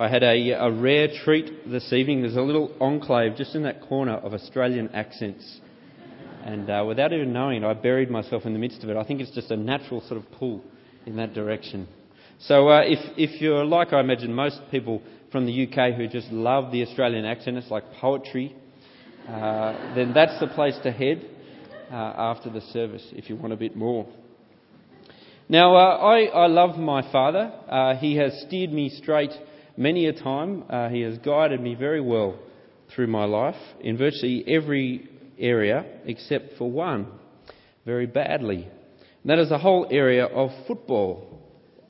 I had a, a rare treat this evening. There's a little enclave just in that corner of Australian accents. And uh, without even knowing I buried myself in the midst of it. I think it's just a natural sort of pull in that direction. So uh, if, if you're like I imagine most people from the UK who just love the Australian accent, it's like poetry, uh, then that's the place to head uh, after the service if you want a bit more. Now, uh, I, I love my father. Uh, he has steered me straight many a time. Uh, he has guided me very well through my life in virtually every area except for one, very badly. And that is the whole area of football.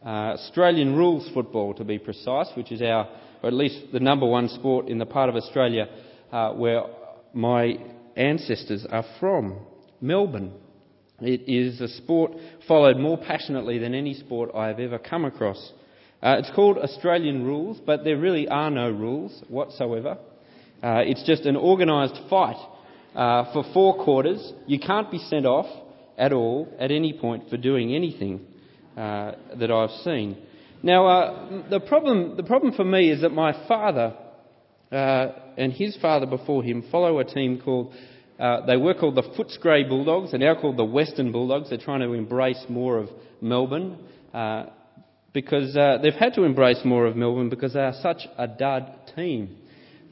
Uh, Australian rules football, to be precise, which is our, or at least the number one sport in the part of Australia uh, where my ancestors are from, Melbourne. It is a sport followed more passionately than any sport I have ever come across. Uh, it's called Australian rules, but there really are no rules whatsoever. Uh, it's just an organised fight uh, for four quarters. You can't be sent off at all at any point for doing anything uh, that I've seen. Now, uh, the, problem, the problem for me is that my father uh, and his father before him follow a team called, they were called the Footscray Bulldogs, they're now called the Western Bulldogs. They're trying to embrace more of Melbourne because uh, they've had to embrace more of Melbourne because they are such a dud team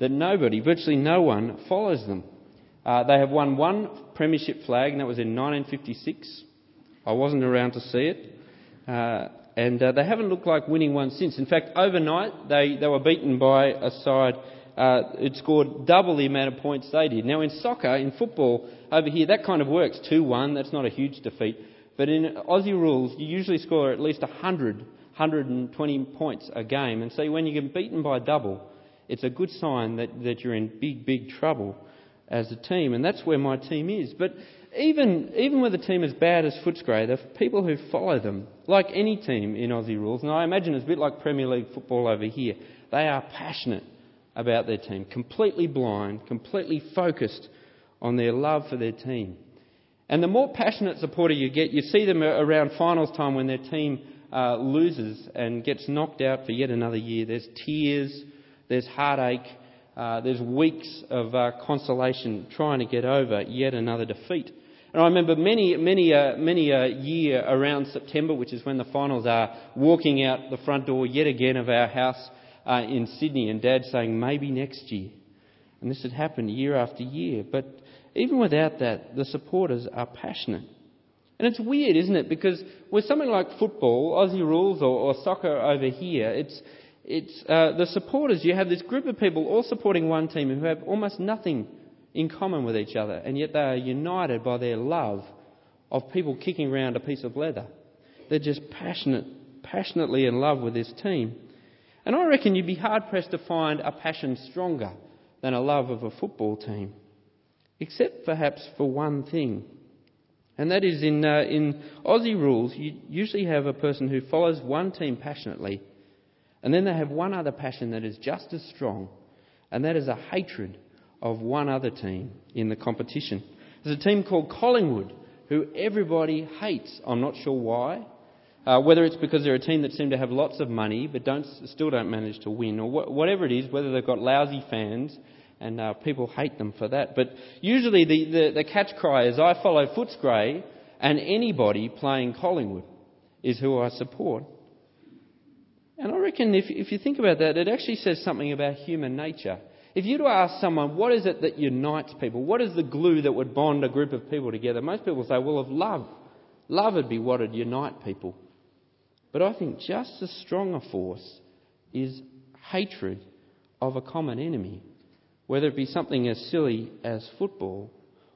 that nobody, virtually no one, follows them. Uh, they have won one premiership flag, and that was in 1956. I wasn't around to see it. Uh, and uh, they haven't looked like winning one since. In fact, overnight, they, they were beaten by a side uh, it scored double the amount of points they did. Now, in soccer, in football, over here, that kind of works 2 1, that's not a huge defeat. But in Aussie rules, you usually score at least 100 120 points a game. And so when you get beaten by double, it's a good sign that, that you're in big, big trouble as a team. And that's where my team is. But even, even with a team as bad as Footscray, the people who follow them, like any team in Aussie rules, and I imagine it's a bit like Premier League football over here, they are passionate about their team, completely blind, completely focused on their love for their team. And the more passionate supporter you get, you see them around finals time when their team uh, loses and gets knocked out for yet another year. There's tears, there's heartache, uh, there's weeks of uh, consolation trying to get over yet another defeat. And I remember many, many, uh, many a year around September, which is when the finals are, walking out the front door yet again of our house uh, in Sydney, and Dad saying, maybe next year. And this had happened year after year. But even without that, the supporters are passionate. And it's weird, isn't it? Because with something like football, Aussie rules, or, or soccer over here, it's, it's uh, the supporters. You have this group of people all supporting one team who have almost nothing in common with each other, and yet they are united by their love of people kicking around a piece of leather. They're just passionate, passionately in love with this team. And I reckon you'd be hard pressed to find a passion stronger than a love of a football team, except perhaps for one thing. And that is in, uh, in Aussie rules, you usually have a person who follows one team passionately, and then they have one other passion that is just as strong, and that is a hatred of one other team in the competition. There's a team called Collingwood who everybody hates. I'm not sure why. Uh, whether it's because they're a team that seem to have lots of money but don't, still don't manage to win, or wh- whatever it is, whether they've got lousy fans and uh, people hate them for that. But usually the, the, the catch cry is I follow Footscray and anybody playing Collingwood is who I support. And I reckon if, if you think about that, it actually says something about human nature. If you were to ask someone, what is it that unites people? What is the glue that would bond a group of people together? Most people say, well, of love. Love would be what would unite people. But I think just as strong a force is hatred of a common enemy whether it be something as silly as football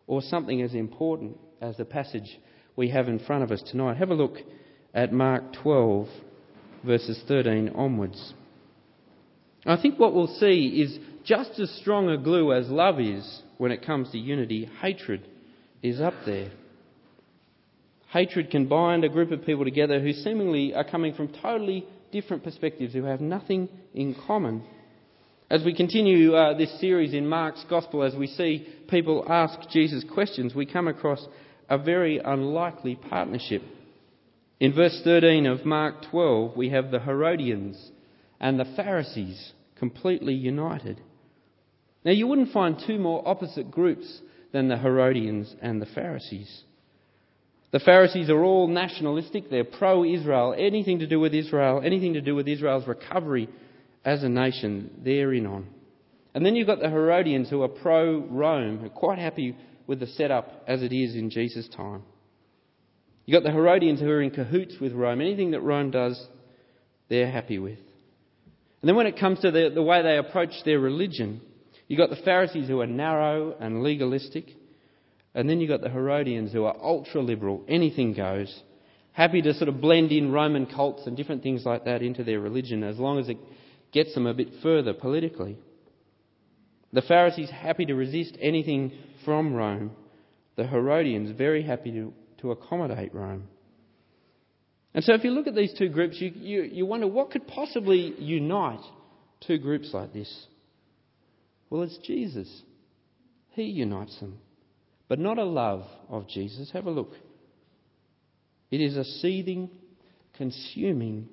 or something as important as the passage we have in front of us tonight. Have a look at Mark 12, verses 13 onwards. I think what we'll see is just as strong a glue as love is when it comes to unity, hatred is up there. Hatred can bind a group of people together who seemingly are coming from totally different perspectives, who have nothing in common. As we continue uh, this series in Mark's Gospel, as we see people ask Jesus questions, we come across a very unlikely partnership. In verse 13 of Mark 12, we have the Herodians and the Pharisees completely united. Now, you wouldn't find two more opposite groups than the Herodians and the Pharisees. The Pharisees are all nationalistic, they're pro Israel. Anything to do with Israel, anything to do with Israel's recovery as a nation, they're in on. And then you've got the Herodians who are pro Rome, who are quite happy with the setup as it is in Jesus' time. You've got the Herodians who are in cahoots with Rome. Anything that Rome does, they're happy with. And then when it comes to the, the way they approach their religion, you've got the Pharisees who are narrow and legalistic. And then you've got the Herodians who are ultra liberal, anything goes, happy to sort of blend in Roman cults and different things like that into their religion as long as it gets them a bit further politically. The Pharisees happy to resist anything from Rome. The Herodians very happy to, to accommodate Rome. And so if you look at these two groups, you, you, you wonder what could possibly unite two groups like this? Well, it's Jesus. He unites them. But not a love of Jesus. Have a look. It is a seething, consuming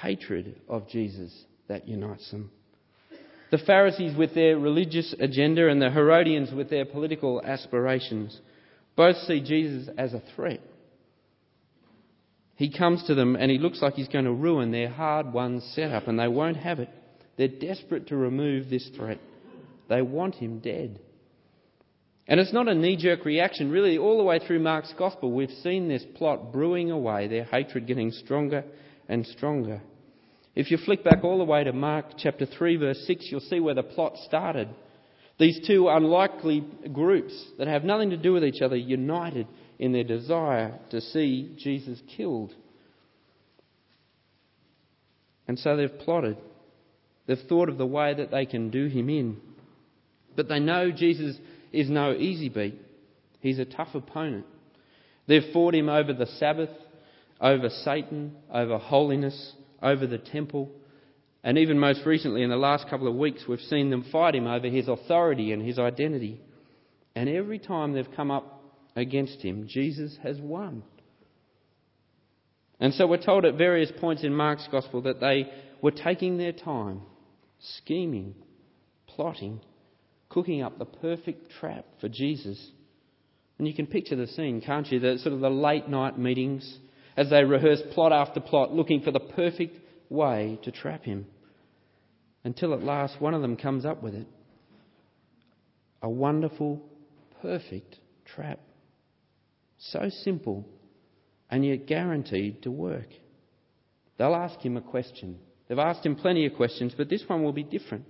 hatred of Jesus that unites them. The Pharisees with their religious agenda and the Herodians with their political aspirations both see Jesus as a threat. He comes to them and he looks like he's going to ruin their hard won setup, and they won't have it. They're desperate to remove this threat. They want him dead. And it's not a knee jerk reaction. Really, all the way through Mark's Gospel, we've seen this plot brewing away, their hatred getting stronger and stronger. If you flick back all the way to Mark chapter 3, verse 6, you'll see where the plot started. These two unlikely groups that have nothing to do with each other united in their desire to see Jesus killed. And so they've plotted. They've thought of the way that they can do him in. But they know Jesus is no easy beat. He's a tough opponent. They've fought him over the Sabbath, over Satan, over holiness, over the temple. And even most recently, in the last couple of weeks, we've seen them fight him over his authority and his identity. And every time they've come up against him, Jesus has won. And so we're told at various points in Mark's Gospel that they were taking their time, scheming, plotting, cooking up the perfect trap for Jesus. And you can picture the scene, can't you? The sort of the late night meetings as they rehearse plot after plot, looking for the perfect way to trap him. Until at last one of them comes up with it. A wonderful, perfect trap. So simple, and yet guaranteed to work. They'll ask him a question. They've asked him plenty of questions, but this one will be different.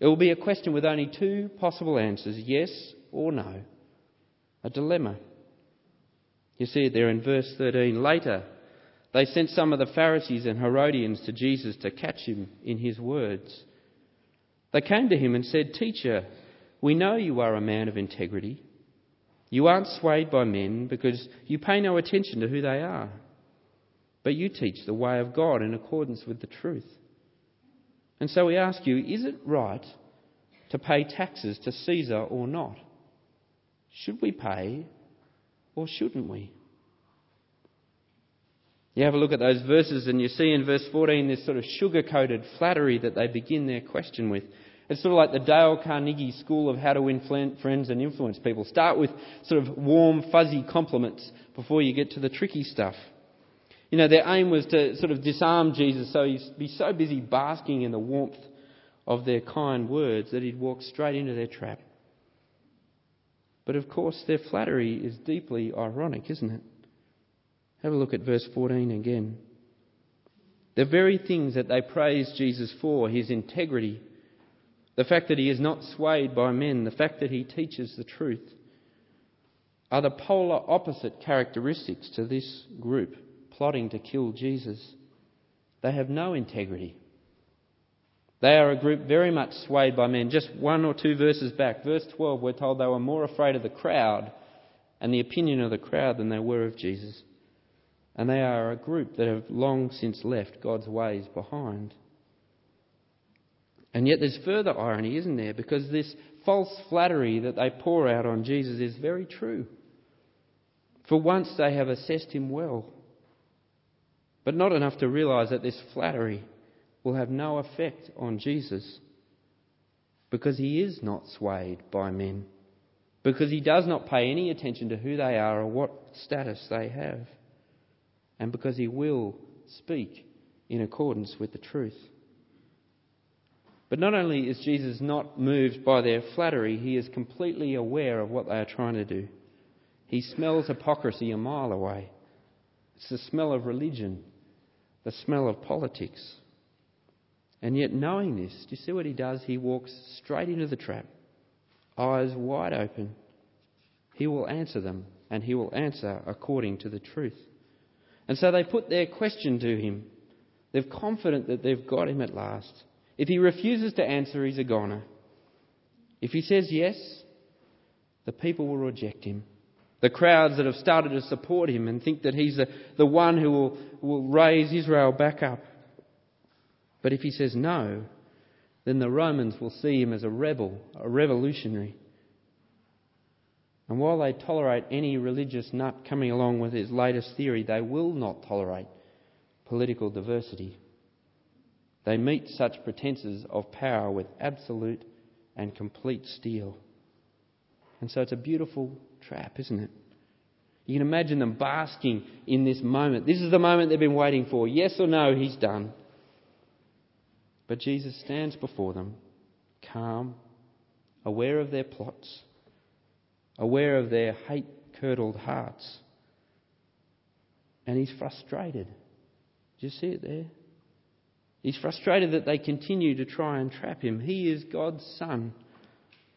It will be a question with only two possible answers yes or no. A dilemma. You see it there in verse 13. Later, they sent some of the Pharisees and Herodians to Jesus to catch him in his words. They came to him and said, Teacher, we know you are a man of integrity you aren't swayed by men because you pay no attention to who they are. But you teach the way of God in accordance with the truth. And so we ask you is it right to pay taxes to Caesar or not? Should we pay or shouldn't we? You have a look at those verses and you see in verse 14 this sort of sugar coated flattery that they begin their question with. It's sort of like the Dale Carnegie School of how to win friends and influence people. Start with sort of warm, fuzzy compliments before you get to the tricky stuff. You know, their aim was to sort of disarm Jesus so he'd be so busy basking in the warmth of their kind words that he'd walk straight into their trap. But of course, their flattery is deeply ironic, isn't it? Have a look at verse 14 again. The very things that they praise Jesus for, his integrity, the fact that he is not swayed by men, the fact that he teaches the truth, are the polar opposite characteristics to this group plotting to kill Jesus. They have no integrity. They are a group very much swayed by men. Just one or two verses back, verse 12, we're told they were more afraid of the crowd and the opinion of the crowd than they were of Jesus. And they are a group that have long since left God's ways behind. And yet there's further irony, isn't there? Because this false flattery that they pour out on Jesus is very true. For once they have assessed him well, but not enough to realise that this flattery will have no effect on Jesus because he is not swayed by men, because he does not pay any attention to who they are or what status they have, and because he will speak in accordance with the truth. But not only is Jesus not moved by their flattery, he is completely aware of what they are trying to do. He smells hypocrisy a mile away. It's the smell of religion, the smell of politics. And yet, knowing this, do you see what he does? He walks straight into the trap, eyes wide open. He will answer them, and he will answer according to the truth. And so they put their question to him. They're confident that they've got him at last. If he refuses to answer, he's a goner. If he says yes, the people will reject him. The crowds that have started to support him and think that he's the, the one who will, will raise Israel back up. But if he says no, then the Romans will see him as a rebel, a revolutionary. And while they tolerate any religious nut coming along with his latest theory, they will not tolerate political diversity. They meet such pretences of power with absolute and complete steel. And so it's a beautiful trap, isn't it? You can imagine them basking in this moment. This is the moment they've been waiting for. Yes or no, he's done. But Jesus stands before them, calm, aware of their plots, aware of their hate curdled hearts. And he's frustrated. Do you see it there? He's frustrated that they continue to try and trap him. He is God's Son.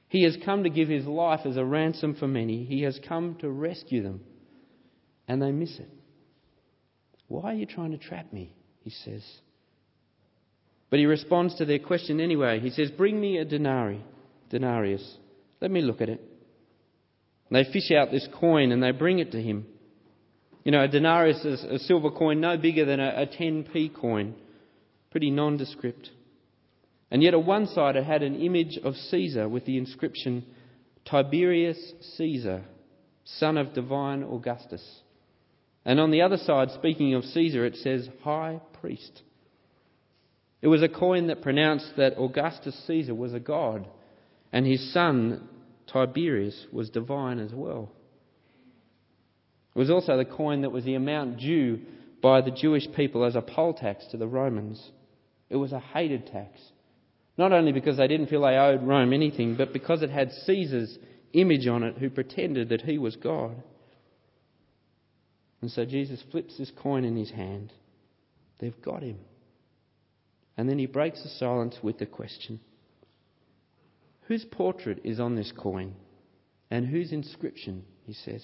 He has come to give his life as a ransom for many. He has come to rescue them. And they miss it. Why are you trying to trap me? He says. But he responds to their question anyway. He says, Bring me a denarii, denarius. Let me look at it. They fish out this coin and they bring it to him. You know, a denarius is a silver coin no bigger than a, a 10p coin pretty nondescript. And yet, on one side, it had an image of Caesar with the inscription Tiberius Caesar, son of divine Augustus. And on the other side, speaking of Caesar, it says High Priest. It was a coin that pronounced that Augustus Caesar was a god, and his son Tiberius was divine as well. It was also the coin that was the amount due by the Jewish people as a poll tax to the Romans. It was a hated tax. Not only because they didn't feel they owed Rome anything, but because it had Caesar's image on it who pretended that he was God. And so Jesus flips this coin in his hand. They've got him. And then he breaks the silence with the question Whose portrait is on this coin? And whose inscription? He says.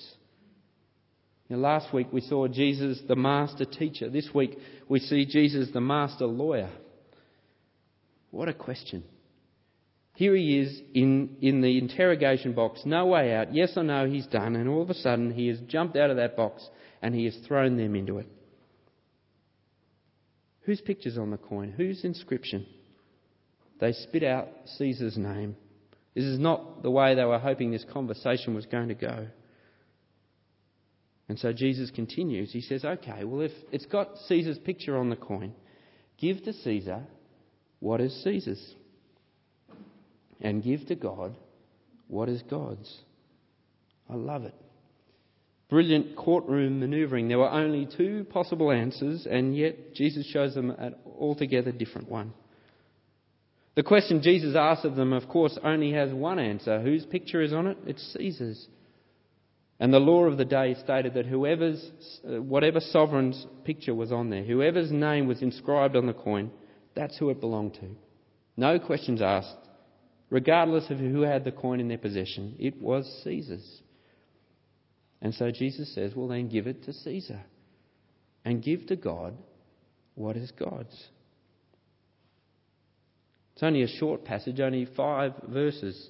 Know, last week we saw Jesus the master teacher. This week we see Jesus the master lawyer. What a question. Here he is in, in the interrogation box, no way out, yes or no, he's done, and all of a sudden he has jumped out of that box and he has thrown them into it. Whose picture's on the coin? Whose inscription? They spit out Caesar's name. This is not the way they were hoping this conversation was going to go. And so Jesus continues. He says, Okay, well, if it's got Caesar's picture on the coin, give to Caesar what is Caesar's, and give to God what is God's. I love it. Brilliant courtroom manoeuvring. There were only two possible answers, and yet Jesus shows them an altogether different one. The question Jesus asks of them, of course, only has one answer. Whose picture is on it? It's Caesar's. And the law of the day stated that whoever's, uh, whatever sovereign's picture was on there, whoever's name was inscribed on the coin, that's who it belonged to. No questions asked. Regardless of who had the coin in their possession, it was Caesar's. And so Jesus says, well, then give it to Caesar and give to God what is God's. It's only a short passage, only five verses.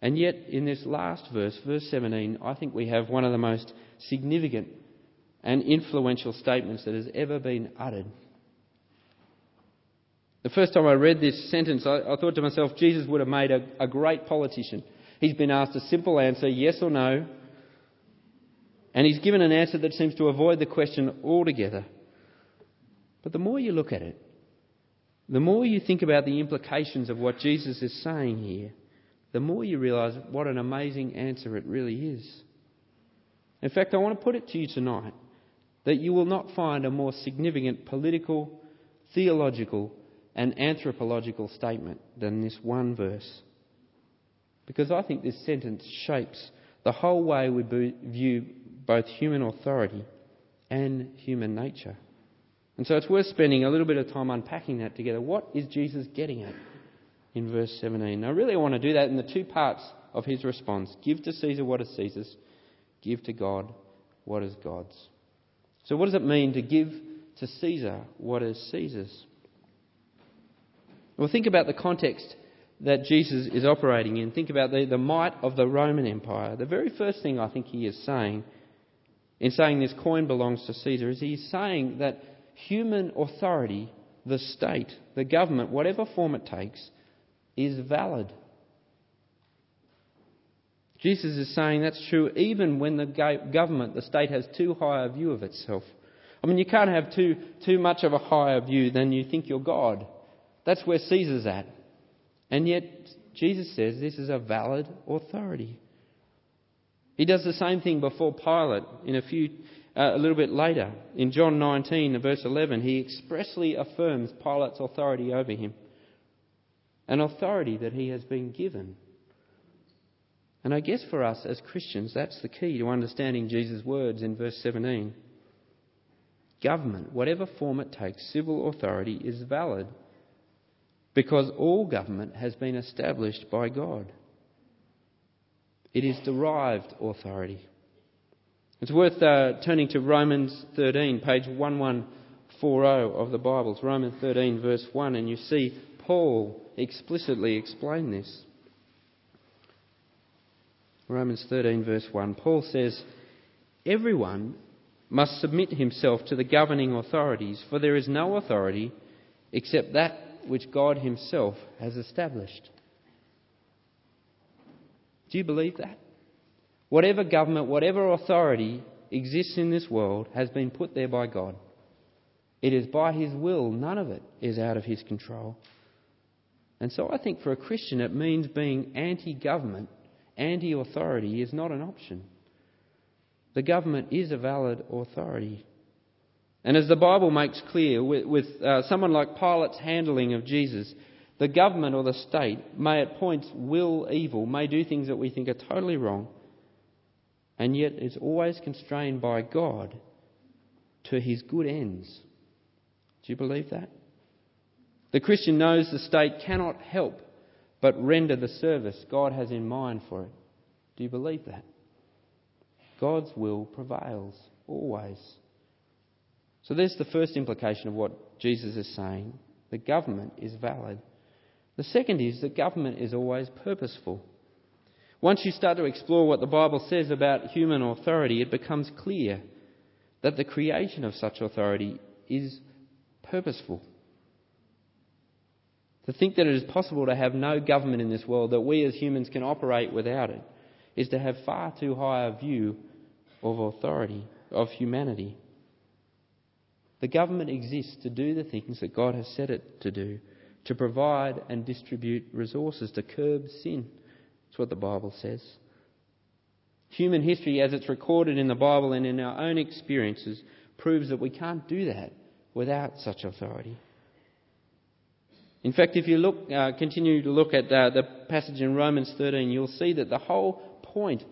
And yet, in this last verse, verse 17, I think we have one of the most significant and influential statements that has ever been uttered the first time I read this sentence, I, I thought to myself, Jesus would have made a, a great politician. He's been asked a simple answer, yes or no, and he's given an answer that seems to avoid the question altogether. But the more you look at it, the more you think about the implications of what Jesus is saying here, the more you realise what an amazing answer it really is. In fact, I want to put it to you tonight that you will not find a more significant political, theological, and anthropological statement than this one verse. Because I think this sentence shapes the whole way we view both human authority and human nature. And so it's worth spending a little bit of time unpacking that together. What is Jesus getting at in verse 17? Now, really, I want to do that in the two parts of his response give to Caesar what is Caesar's, give to God what is God's. So, what does it mean to give to Caesar what is Caesar's? Well, think about the context that Jesus is operating in. Think about the, the might of the Roman Empire. The very first thing I think he is saying in saying this coin belongs to Caesar is he's saying that human authority, the state, the government, whatever form it takes, is valid. Jesus is saying that's true even when the government, the state, has too high a view of itself. I mean, you can't have too, too much of a higher view than you think you're God. That's where Caesar's at. And yet, Jesus says this is a valid authority. He does the same thing before Pilate in a few uh, a little bit later. In John 19, verse 11, he expressly affirms Pilate's authority over him, an authority that he has been given. And I guess for us as Christians, that's the key to understanding Jesus' words in verse 17. Government, whatever form it takes, civil authority is valid because all government has been established by God. It is derived authority. It's worth uh, turning to Romans 13, page 1140 of the Bibles. Romans 13, verse 1, and you see Paul explicitly explain this. Romans 13, verse 1. Paul says, Everyone must submit himself to the governing authorities, for there is no authority except that which God Himself has established. Do you believe that? Whatever government, whatever authority exists in this world has been put there by God. It is by His will, none of it is out of His control. And so I think for a Christian it means being anti government, anti authority is not an option. The government is a valid authority. And as the Bible makes clear, with, with uh, someone like Pilate's handling of Jesus, the government or the state may at points will evil, may do things that we think are totally wrong, and yet it's always constrained by God to his good ends. Do you believe that? The Christian knows the state cannot help but render the service God has in mind for it. Do you believe that? God's will prevails always. So there's the first implication of what Jesus is saying. The government is valid. The second is that government is always purposeful. Once you start to explore what the Bible says about human authority, it becomes clear that the creation of such authority is purposeful. To think that it is possible to have no government in this world, that we as humans can operate without it, is to have far too high a view of authority, of humanity. The government exists to do the things that God has set it to do, to provide and distribute resources, to curb sin. That's what the Bible says. Human history, as it's recorded in the Bible and in our own experiences, proves that we can't do that without such authority. In fact, if you look, uh, continue to look at uh, the passage in Romans 13, you'll see that the whole point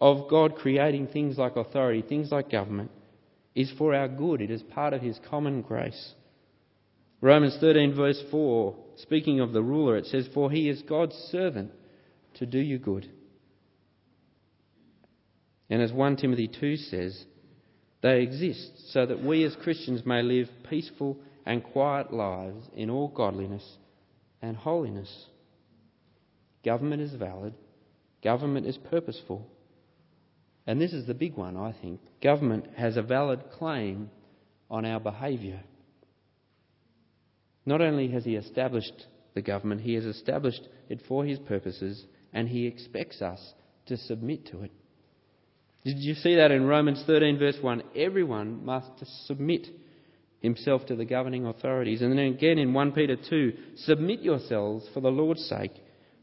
of God creating things like authority, things like government, is for our good. It is part of his common grace. Romans 13, verse 4, speaking of the ruler, it says, For he is God's servant to do you good. And as 1 Timothy 2 says, they exist so that we as Christians may live peaceful and quiet lives in all godliness and holiness. Government is valid, government is purposeful. And this is the big one, I think. Government has a valid claim on our behaviour. Not only has he established the government, he has established it for his purposes, and he expects us to submit to it. Did you see that in Romans 13, verse 1? Everyone must submit himself to the governing authorities. And then again in 1 Peter 2 submit yourselves for the Lord's sake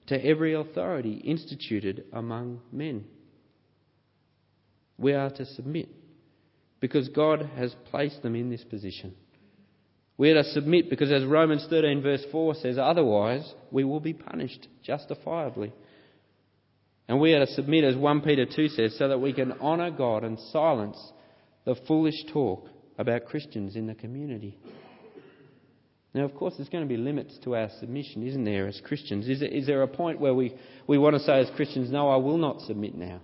to every authority instituted among men. We are to submit because God has placed them in this position. We are to submit because, as Romans 13, verse 4 says, otherwise we will be punished justifiably. And we are to submit, as 1 Peter 2 says, so that we can honour God and silence the foolish talk about Christians in the community. Now, of course, there's going to be limits to our submission, isn't there, as Christians? Is there, is there a point where we, we want to say as Christians, no, I will not submit now?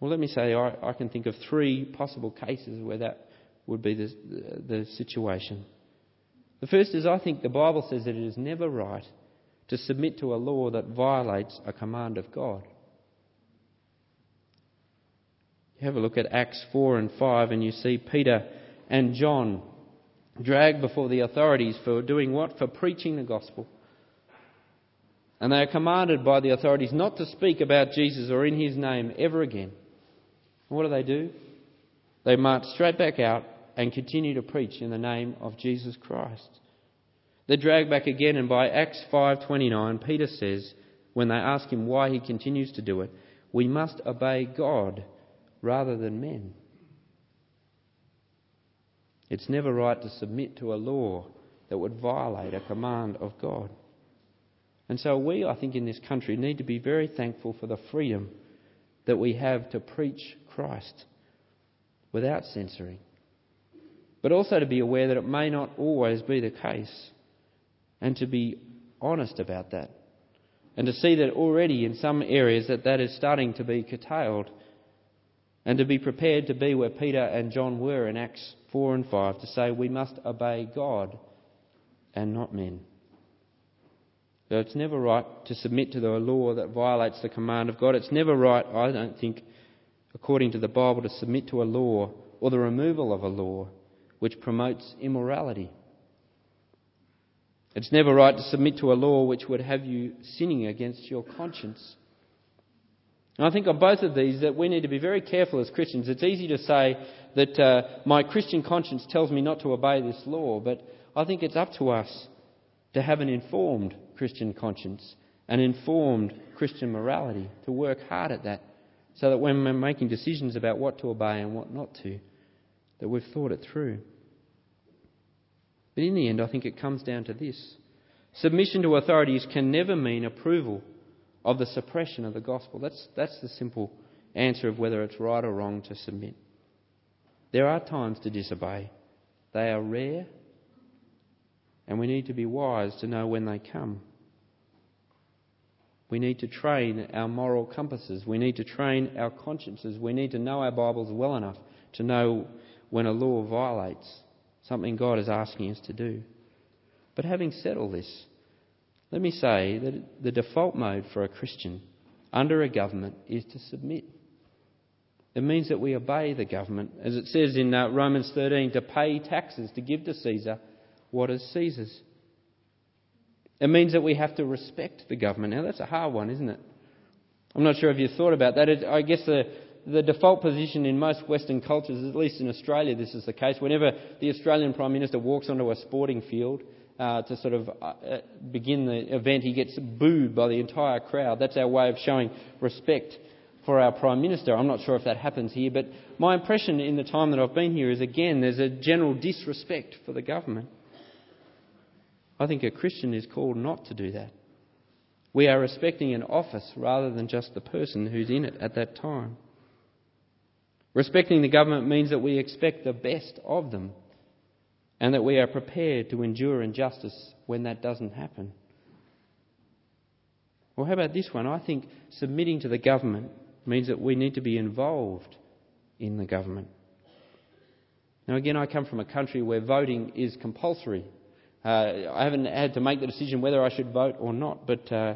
Well, let me say I, I can think of three possible cases where that would be the, the, situation. The first is I think the Bible says that it is never right to submit to a law that violates a command of God. You have a look at Acts 4 and 5, and you see Peter and John dragged before the authorities for doing what? For preaching the gospel. And they are commanded by the authorities not to speak about Jesus or in his name ever again. What do they do? They march straight back out and continue to preach in the name of Jesus Christ. They're dragged back again, and by Acts 5:29, Peter says, when they ask him why he continues to do it, we must obey God rather than men. It's never right to submit to a law that would violate a command of God. And so we, I think, in this country need to be very thankful for the freedom that we have to preach Christ without censoring. But also to be aware that it may not always be the case and to be honest about that. And to see that already in some areas that that is starting to be curtailed and to be prepared to be where Peter and John were in Acts 4 and 5 to say we must obey God and not men. So it's never right to submit to the law that violates the command of God. It's never right, I don't think, according to the Bible, to submit to a law or the removal of a law which promotes immorality. It's never right to submit to a law which would have you sinning against your conscience. And I think on both of these that we need to be very careful as Christians. It's easy to say that uh, my Christian conscience tells me not to obey this law, but I think it's up to us to have an informed Christian conscience, an informed Christian morality, to work hard at that, so that when we're making decisions about what to obey and what not to, that we've thought it through. But in the end, I think it comes down to this submission to authorities can never mean approval of the suppression of the gospel. That's, that's the simple answer of whether it's right or wrong to submit. There are times to disobey, they are rare, and we need to be wise to know when they come. We need to train our moral compasses. We need to train our consciences. We need to know our Bibles well enough to know when a law violates something God is asking us to do. But having said all this, let me say that the default mode for a Christian under a government is to submit. It means that we obey the government, as it says in uh, Romans 13, to pay taxes, to give to Caesar what is Caesar's. It means that we have to respect the government. Now, that's a hard one, isn't it? I'm not sure if you've thought about that. I guess the, the default position in most Western cultures, at least in Australia, this is the case. Whenever the Australian Prime Minister walks onto a sporting field, uh, to sort of uh, uh, begin the event, he gets booed by the entire crowd. That's our way of showing respect for our Prime Minister. I'm not sure if that happens here, but my impression in the time that I've been here is again, there's a general disrespect for the government. I think a Christian is called not to do that. We are respecting an office rather than just the person who's in it at that time. Respecting the government means that we expect the best of them and that we are prepared to endure injustice when that doesn't happen. Well, how about this one? I think submitting to the government means that we need to be involved in the government. Now, again, I come from a country where voting is compulsory. Uh, I haven't had to make the decision whether I should vote or not, but uh,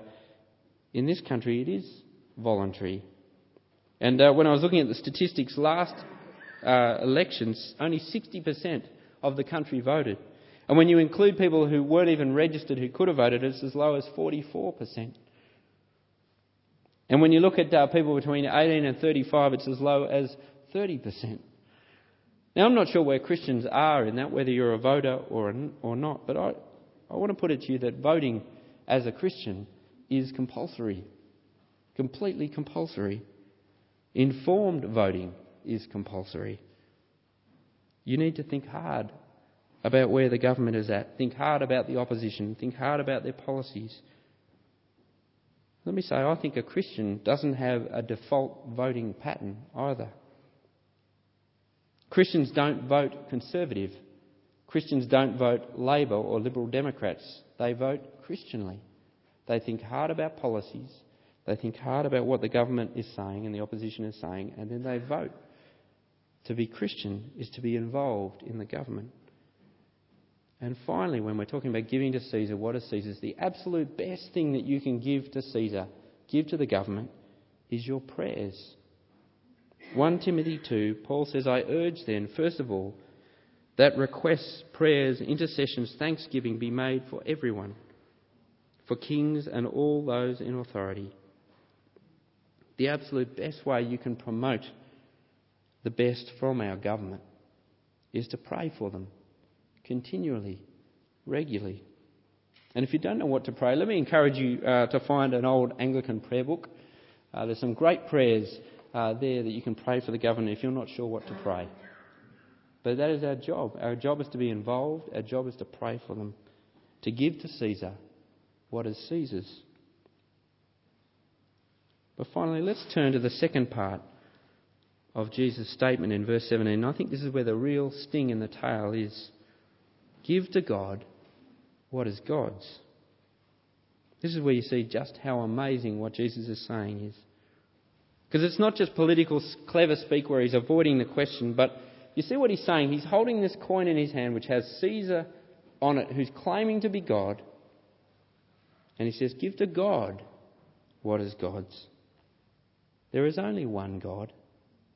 in this country it is voluntary. And uh, when I was looking at the statistics last uh, elections, only 60% of the country voted. And when you include people who weren't even registered who could have voted, it's as low as 44%. And when you look at uh, people between 18 and 35, it's as low as 30%. Now, I'm not sure where Christians are in that, whether you're a voter or, or not, but I, I want to put it to you that voting as a Christian is compulsory. Completely compulsory. Informed voting is compulsory. You need to think hard about where the government is at. Think hard about the opposition. Think hard about their policies. Let me say, I think a Christian doesn't have a default voting pattern either. Christians don't vote Conservative. Christians don't vote Labor or Liberal Democrats. They vote Christianly. They think hard about policies. They think hard about what the government is saying and the opposition is saying, and then they vote. To be Christian is to be involved in the government. And finally, when we're talking about giving to Caesar, what is Caesar's? The absolute best thing that you can give to Caesar, give to the government, is your prayers. 1 Timothy 2, Paul says, I urge then, first of all, that requests, prayers, intercessions, thanksgiving be made for everyone, for kings and all those in authority. The absolute best way you can promote the best from our government is to pray for them continually, regularly. And if you don't know what to pray, let me encourage you uh, to find an old Anglican prayer book. Uh, there's some great prayers uh, there that you can pray for the government if you're not sure what to pray. But that is our job. Our job is to be involved, our job is to pray for them, to give to Caesar what is Caesar's. But finally, let's turn to the second part of Jesus' statement in verse 17. I think this is where the real sting in the tail is. Give to God what is God's. This is where you see just how amazing what Jesus is saying is. Because it's not just political clever speak where he's avoiding the question, but you see what he's saying? He's holding this coin in his hand which has Caesar on it, who's claiming to be God. And he says, Give to God what is God's. There is only one God,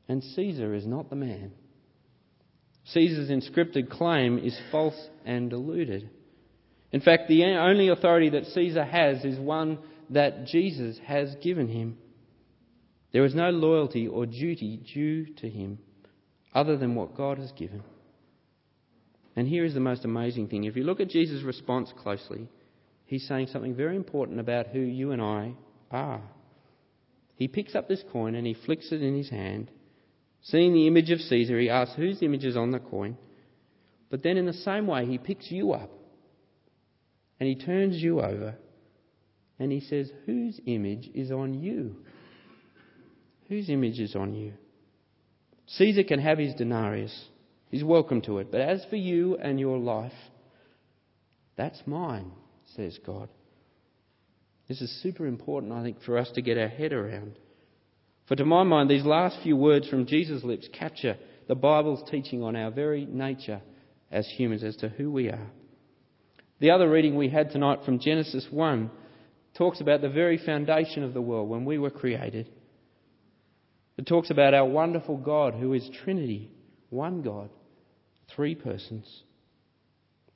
and Caesar is not the man. Caesar's inscripted claim is false and deluded. In fact, the only authority that Caesar has is one that Jesus has given him. There is no loyalty or duty due to him other than what God has given. And here is the most amazing thing. If you look at Jesus' response closely, he's saying something very important about who you and I are. He picks up this coin and he flicks it in his hand Seeing the image of Caesar, he asks whose image is on the coin. But then, in the same way, he picks you up and he turns you over and he says, Whose image is on you? Whose image is on you? Caesar can have his denarius. He's welcome to it. But as for you and your life, that's mine, says God. This is super important, I think, for us to get our head around. For to my mind, these last few words from Jesus' lips capture the Bible's teaching on our very nature as humans, as to who we are. The other reading we had tonight from Genesis 1 talks about the very foundation of the world when we were created. It talks about our wonderful God who is Trinity, one God, three persons.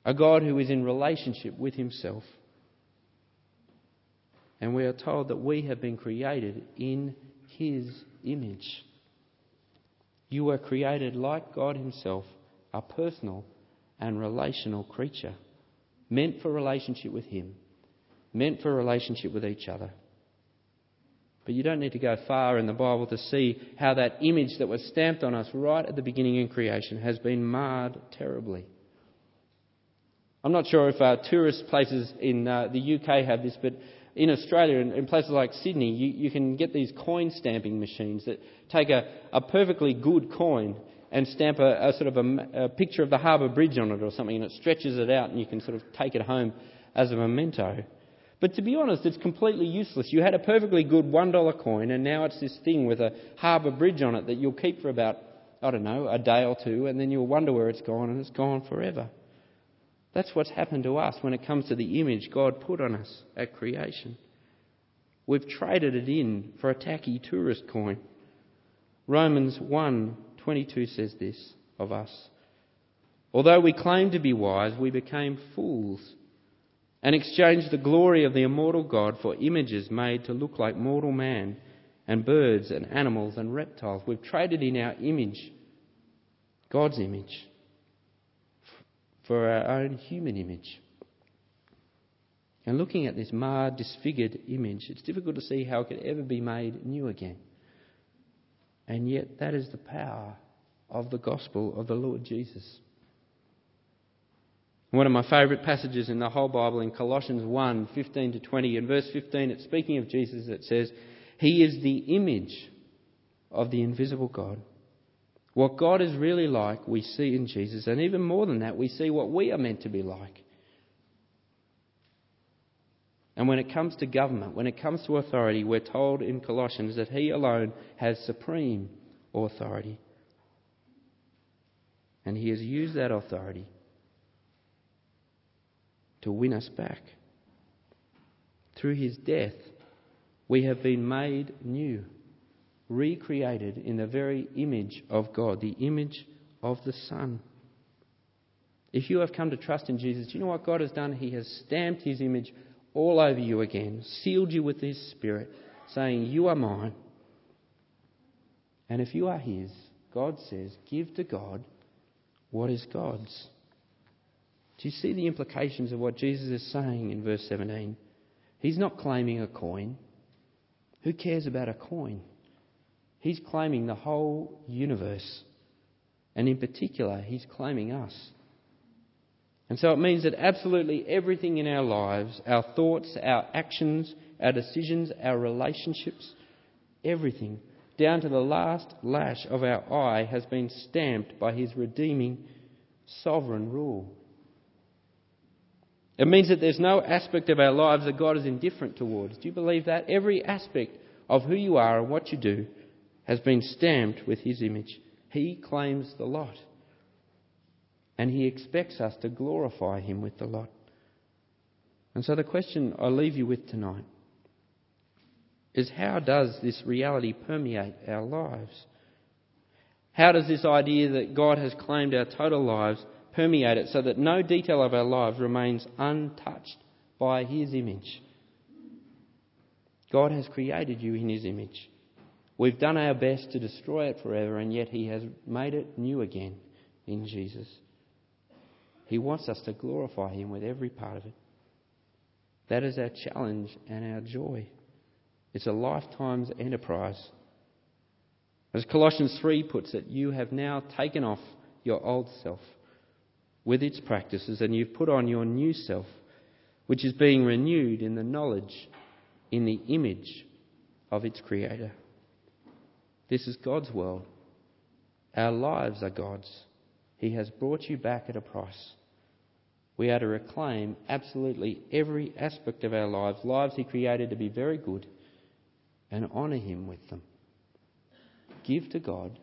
A God who is in relationship with Himself. And we are told that we have been created in his image. You were created like God Himself, a personal and relational creature, meant for relationship with Him, meant for relationship with each other. But you don't need to go far in the Bible to see how that image that was stamped on us right at the beginning in creation has been marred terribly. I'm not sure if uh, tourist places in uh, the UK have this, but in Australia, in, in places like Sydney, you, you, can get these coin stamping machines that take a, a perfectly good coin and stamp a, a sort of a, a, picture of the Harbour Bridge on it or something, and it stretches it out, and you can sort of take it home as a memento. But to be honest, it's completely useless. You had a perfectly good $1 coin, and now it's this thing with a Harbour Bridge on it that you'll keep for about, I don't know, a day or two, and then you'll wonder where it's gone, and it's gone forever. That's what's happened to us when it comes to the image God put on us at creation. We've traded it in for a tacky tourist coin. Romans 1:22 says this of us. Although we claimed to be wise, we became fools and exchanged the glory of the immortal God for images made to look like mortal man and birds and animals and reptiles. We've traded in our image God's image for our own human image. And looking at this marred, disfigured image, it's difficult to see how it could ever be made new again. And yet, that is the power of the gospel of the Lord Jesus. One of my favourite passages in the whole Bible in Colossians 1 15 to 20. In verse 15, it's speaking of Jesus, it says, He is the image of the invisible God. What God is really like, we see in Jesus. And even more than that, we see what we are meant to be like. And when it comes to government, when it comes to authority, we're told in Colossians that He alone has supreme authority. And He has used that authority to win us back. Through His death, we have been made new, recreated in the very image of God, the image of the Son. If you have come to trust in Jesus, you know what God has done? He has stamped His image all over you again, sealed you with His Spirit, saying, You are mine. And if you are His, God says, Give to God what is God's. Do you see the implications of what Jesus is saying in verse 17? He's not claiming a coin. Who cares about a coin? He's claiming the whole universe. And in particular, he's claiming us. And so it means that absolutely everything in our lives, our thoughts, our actions, our decisions, our relationships, everything, down to the last lash of our eye, has been stamped by his redeeming sovereign rule. It means that there's no aspect of our lives that God is indifferent towards. Do you believe that? Every aspect of who you are and what you do has been stamped with his image. He claims the lot and He expects us to glorify Him with the lot. And so the question I leave you with tonight is how does this reality permeate our lives? How does this idea that God has claimed our total lives permeate it so that no detail of our lives remains untouched by His image? God has created you in His image. We've done our best to destroy it forever, and yet He has made it new again in Jesus. He wants us to glorify Him with every part of it. That is our challenge and our joy. It's a lifetime's enterprise. As Colossians 3 puts it, you have now taken off your old self with its practices and you've put on your new self, which is being renewed in the knowledge, in the image of its Creator. This is God's world. Our lives are God's. He has brought you back at a price. We are to reclaim absolutely every aspect of our lives, lives He created to be very good, and honour Him with them. Give to God